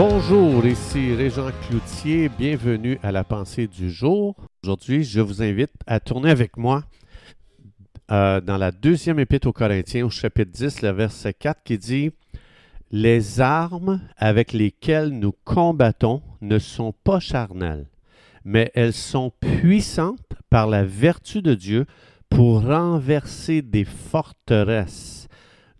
Bonjour, ici Régent Cloutier, bienvenue à la pensée du jour. Aujourd'hui, je vous invite à tourner avec moi euh, dans la deuxième épître aux Corinthiens, au chapitre 10, le verset 4, qui dit Les armes avec lesquelles nous combattons ne sont pas charnelles, mais elles sont puissantes par la vertu de Dieu pour renverser des forteresses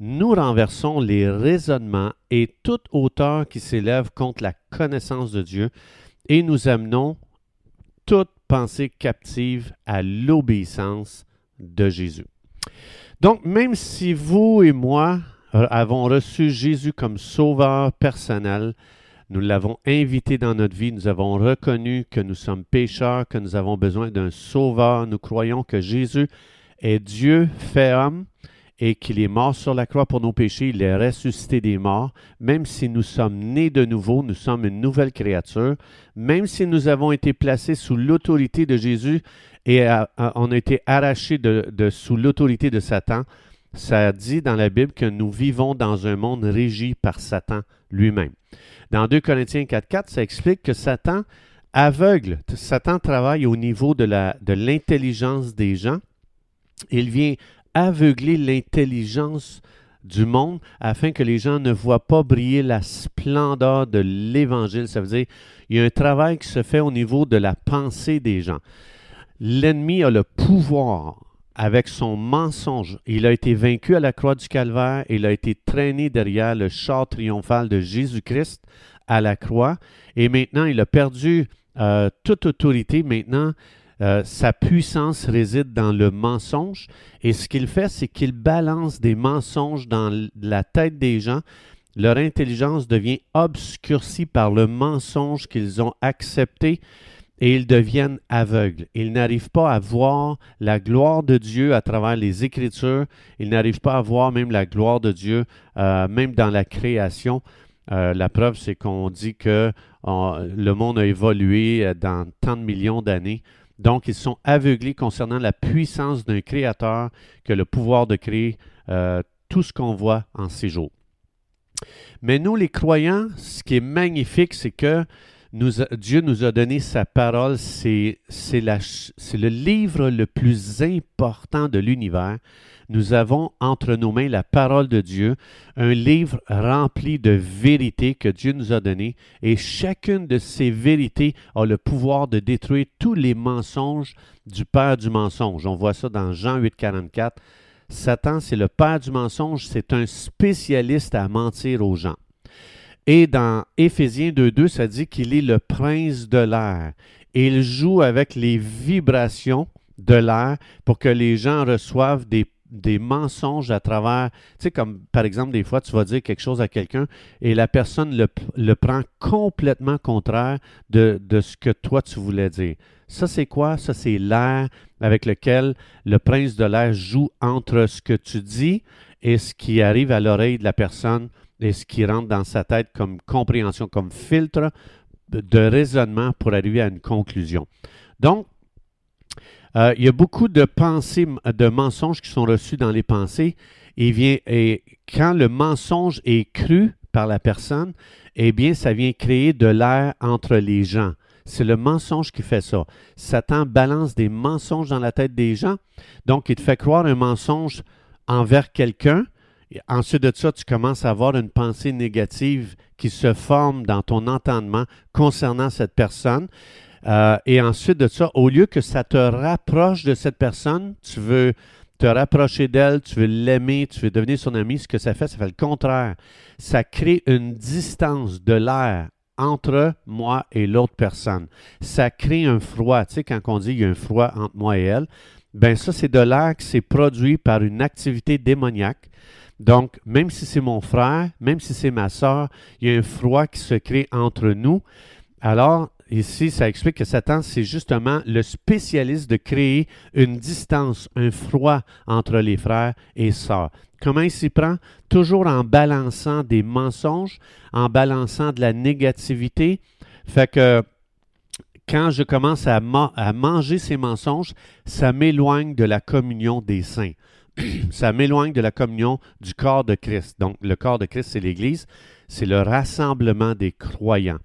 nous renversons les raisonnements et toute hauteur qui s'élève contre la connaissance de Dieu et nous amenons toute pensée captive à l'obéissance de Jésus. Donc, même si vous et moi avons reçu Jésus comme sauveur personnel, nous l'avons invité dans notre vie, nous avons reconnu que nous sommes pécheurs, que nous avons besoin d'un sauveur, nous croyons que Jésus est Dieu fait homme, et qu'il est mort sur la croix pour nos péchés, il est ressuscité des morts, même si nous sommes nés de nouveau, nous sommes une nouvelle créature, même si nous avons été placés sous l'autorité de Jésus et on a été arrachés de, sous l'autorité de Satan, ça dit dans la Bible que nous vivons dans un monde régi par Satan lui-même. Dans 2 Corinthiens 4.4, ça explique que Satan aveugle, Satan travaille au niveau de l'intelligence de des gens. Il vient aveugler l'intelligence du monde afin que les gens ne voient pas briller la splendeur de l'Évangile. Ça veut dire il y a un travail qui se fait au niveau de la pensée des gens. L'ennemi a le pouvoir avec son mensonge. Il a été vaincu à la croix du Calvaire, il a été traîné derrière le char triomphal de Jésus-Christ à la croix, et maintenant il a perdu euh, toute autorité. Maintenant, euh, sa puissance réside dans le mensonge. Et ce qu'il fait, c'est qu'il balance des mensonges dans la tête des gens. Leur intelligence devient obscurcie par le mensonge qu'ils ont accepté et ils deviennent aveugles. Ils n'arrivent pas à voir la gloire de Dieu à travers les Écritures. Ils n'arrivent pas à voir même la gloire de Dieu, euh, même dans la création. Euh, la preuve, c'est qu'on dit que le monde a évolué dans tant de millions d'années. Donc, ils sont aveuglés concernant la puissance d'un créateur que le pouvoir de créer euh, tout ce qu'on voit en ces jours. Mais nous, les croyants, ce qui est magnifique, c'est que Dieu nous a donné sa parole. C'est le livre le plus important de l'univers nous avons entre nos mains la parole de Dieu, un livre rempli de vérités que Dieu nous a données, et chacune de ces vérités a le pouvoir de détruire tous les mensonges du père du mensonge. On voit ça dans Jean 8, 44. Satan, c'est le père du mensonge, c'est un spécialiste à mentir aux gens. Et dans Éphésiens 2.2, ça dit qu'il est le prince de l'air. Il joue avec les vibrations de l'air pour que les gens reçoivent des des mensonges à travers, tu sais, comme par exemple, des fois, tu vas dire quelque chose à quelqu'un et la personne le, prend complètement contraire de, de, ce que toi, tu voulais dire. Ça, c'est quoi? Ça, c'est l'air avec lequel le prince de l'air joue entre ce que tu dis et ce qui arrive à l'oreille de la personne et ce qui rentre dans sa tête comme compréhension, comme filtre de raisonnement pour arriver à une conclusion. Donc, euh, il y a beaucoup de pensées, de mensonges qui sont reçus dans les pensées. Vient, et quand le mensonge est cru par la personne, eh bien, ça vient créer de l'air entre les gens. C'est le mensonge qui fait ça. Satan balance des mensonges dans la tête des gens. Donc, il te fait croire un mensonge envers quelqu'un. Ensuite de ça, tu commences à avoir une pensée négative qui se forme dans ton entendement concernant cette personne. Euh, et ensuite de ça, au lieu que ça te rapproche de cette personne, tu veux te rapprocher d'elle, tu veux l'aimer, tu veux devenir son ami, ce que ça fait, ça fait le contraire. Ça crée une distance de l'air entre moi et l'autre personne. Ça crée un froid. Tu sais, quand on dit qu'il y a un froid entre moi et elle, ben ça, c'est de l'air qui s'est produit par une activité démoniaque. Donc, même si c'est mon frère, même si c'est ma soeur, il y a un froid qui se crée entre nous. Alors, ici, ça explique que Satan, c'est justement le spécialiste de créer une distance, un froid entre les frères et sœurs. Comment il s'y prend? Toujours en balançant des mensonges, en balançant de la négativité. Fait que quand je commence à, à manger ces mensonges, ça m'éloigne de la communion des saints. ça m'éloigne de la communion du corps de Christ. Donc, le corps de Christ, c'est l'Église, c'est le rassemblement des croyants.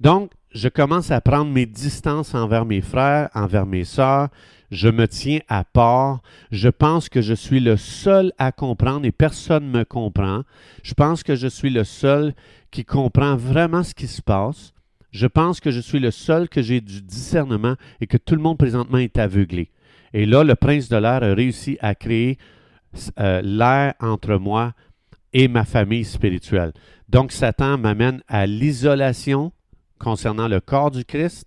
Donc, je commence à prendre mes distances envers mes frères, envers mes sœurs. Je me tiens à part. Je pense que je suis le seul à comprendre et personne ne me comprend. Je pense que je suis le seul qui comprend vraiment ce qui se passe. Je pense que je suis le seul que j'ai du discernement et que tout le monde présentement est aveuglé. Et là, le prince de l'air a réussi à créer euh, l'air entre moi et ma famille spirituelle. Donc, Satan m'amène à l'isolation concernant le corps du Christ.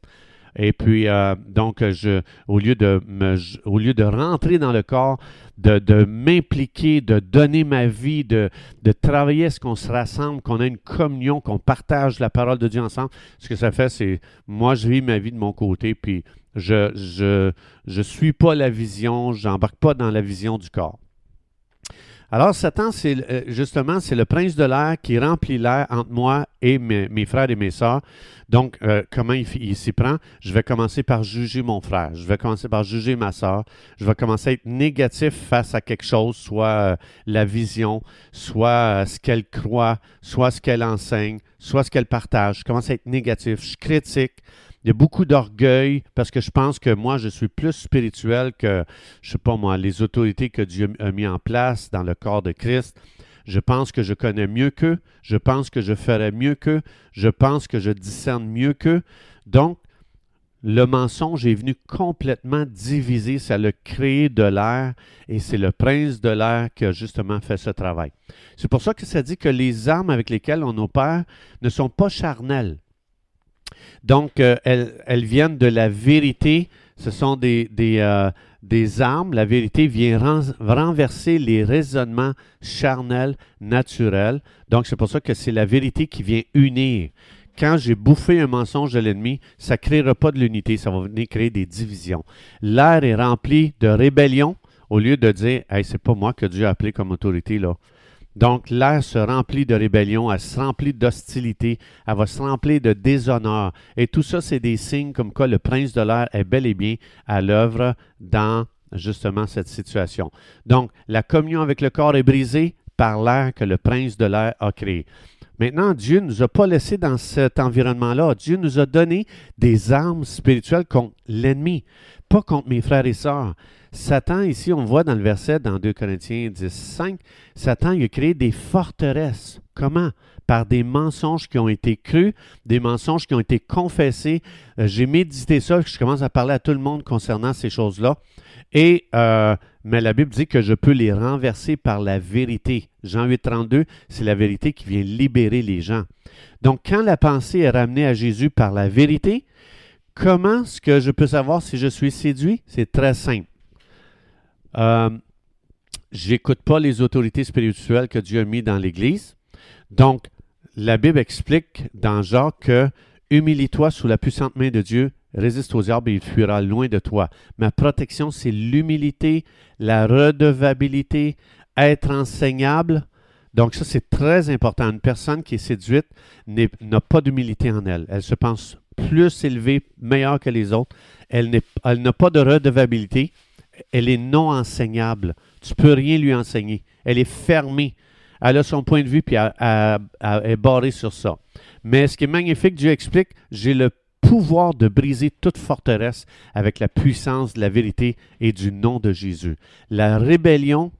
Et puis, euh, donc, je, au, lieu de rentrer dans le corps, de, m'impliquer, de donner ma vie, de, travailler à ce qu'on se rassemble, qu'on ait une communion, qu'on partage la parole de Dieu ensemble, ce que ça fait, c'est moi, je vis ma vie de mon côté, puis je je, je suis pas la vision, j'embarque pas dans la vision du corps. Alors, Satan, c'est euh, justement, c'est le prince de l'air qui remplit l'air entre moi et mes, frères et mes sœurs. Donc, euh, comment il, s'y prend? Je vais commencer par juger mon frère. Je vais commencer par juger ma sœur. Je vais commencer à être négatif face à quelque chose, soit euh, la vision, soit ce qu'elle croit, soit ce qu'elle enseigne, soit ce qu'elle partage. Je commence à être négatif. Je critique. Il y a beaucoup d'orgueil parce que je pense que moi, je suis plus spirituel que, je sais pas moi, les autorités que Dieu a mis en place dans le corps de Christ. Je pense que je connais mieux qu'eux. Je pense que je ferai mieux qu'eux. Je pense que je discerne mieux qu'eux. Donc, le mensonge est venu complètement diviser, ça l'a créé de l'air et c'est le prince de l'air qui a justement fait ce travail. C'est pour ça que ça dit que les armes avec lesquelles on opère ne sont pas charnelles. Donc, euh, elles, viennent de la vérité. Ce sont des, des, euh, armes. La vérité vient renverser les raisonnements charnels, naturels. Donc, c'est pour ça que c'est la vérité qui vient unir. Quand j'ai bouffé un mensonge de l'ennemi, ça ne créera pas de l'unité, ça va venir créer des divisions. L'air est rempli de rébellion au lieu de dire hey, c'est pas moi que Dieu a appelé comme autorité, là. Donc, l'air se remplit de rébellion, elle se remplit d'hostilité, elle va se remplir de déshonneur. Et tout ça, c'est des signes comme quoi le prince de l'air est bel et bien à l'œuvre dans justement cette situation. Donc, la communion avec le corps est brisée par l'air que le prince de l'air a créé. Maintenant, Dieu ne nous a pas laissés dans cet environnement-là. Dieu nous a donné des armes spirituelles contre l'ennemi, pas contre mes frères et sœurs. Satan, ici, on voit dans le verset, dans 2 Corinthiens 10, 5, Satan il a créé des forteresses. Comment? Par des mensonges qui ont été crus, des mensonges qui ont été confessés. Euh, j'ai médité ça, je commence à parler à tout le monde concernant ces choses-là. Et, euh, mais la Bible dit que je peux les renverser par la vérité. Jean 8, 32, c'est la vérité qui vient libérer les gens. Donc, quand la pensée est ramenée à Jésus par la vérité, comment est-ce que je peux savoir si je suis séduit? C'est très simple. Euh, j'écoute pas les autorités spirituelles que Dieu a mis dans l'Église. Donc, la Bible explique dans Jacques que humilie-toi sous la puissante main de Dieu, résiste aux arbres et il fuira loin de toi. Ma protection, c'est l'humilité, la redevabilité, être enseignable. Donc, ça, c'est très important. Une personne qui est séduite n'a pas d'humilité en elle. Elle se pense plus élevée, meilleure que les autres. Elle n'a pas de redevabilité elle est non enseignable. Tu peux rien lui enseigner. Elle est fermée. Elle a son point de vue, puis elle, est barrée sur ça. Mais ce qui est magnifique, Dieu explique, j'ai le pouvoir de briser toute forteresse avec la puissance de la vérité et du nom de Jésus. La rébellion,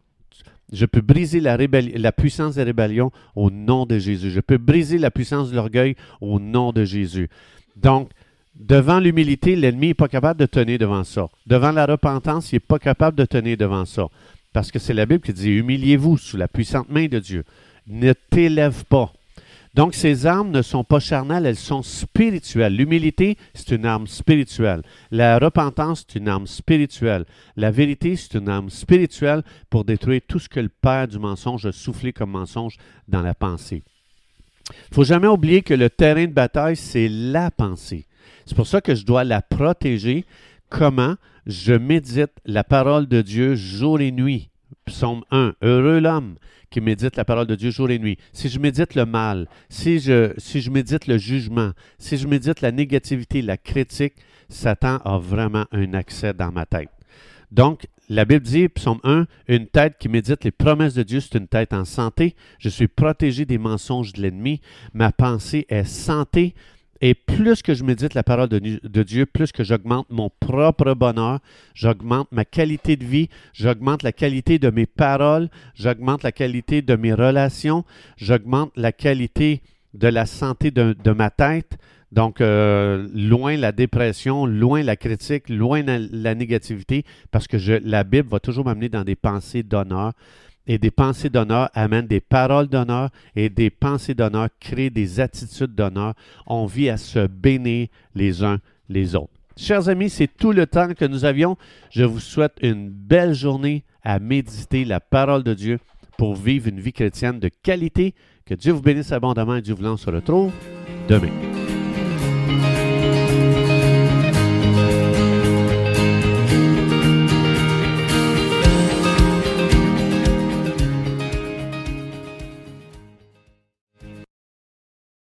je peux briser la, la puissance de la rébellion au nom de Jésus. Je peux briser la puissance de l'orgueil au nom de Jésus. Donc, Devant l'humilité, l'ennemi n'est pas capable de tenir devant ça. Devant la repentance, il n'est pas capable de tenir devant ça. Parce que c'est la Bible qui dit Humiliez-vous sous la puissante main de Dieu. Ne t'élève pas. Donc, ces armes ne sont pas charnelles, elles sont spirituelles. L'humilité, c'est une arme spirituelle. La repentance, c'est une arme spirituelle. La vérité, c'est une arme spirituelle pour détruire tout ce que le père du mensonge a soufflé comme mensonge dans la pensée. Il faut jamais oublier que le terrain de bataille, c'est la pensée. C'est pour ça que je dois la protéger. Comment? Je médite la parole de Dieu jour et nuit. Psaume 1. Heureux l'homme qui médite la parole de Dieu jour et nuit. Si je médite le mal, si je, médite le jugement, si je médite la négativité, la critique, Satan a vraiment un accès dans ma tête. Donc, la Bible dit, psaume 1, une tête qui médite les promesses de Dieu, c'est une tête en santé. Je suis protégé des mensonges de l'ennemi. Ma pensée est santé. Et plus que je médite la parole de, Dieu, plus que j'augmente mon propre bonheur, j'augmente ma qualité de vie, j'augmente la qualité de mes paroles, j'augmente la qualité de mes relations, j'augmente la qualité de la santé de, ma tête. Donc, euh, loin la dépression, loin la critique, loin la, la négativité, parce que la Bible va toujours m'amener dans des pensées d'honneur. Et des pensées d'honneur amènent des paroles d'honneur et des pensées d'honneur créent des attitudes d'honneur. On vit à se bénir les uns les autres. Chers amis, c'est tout le temps que nous avions. Je vous souhaite une belle journée à méditer la parole de Dieu pour vivre une vie chrétienne de qualité. Que Dieu vous bénisse abondamment et Dieu vous on se retrouve demain.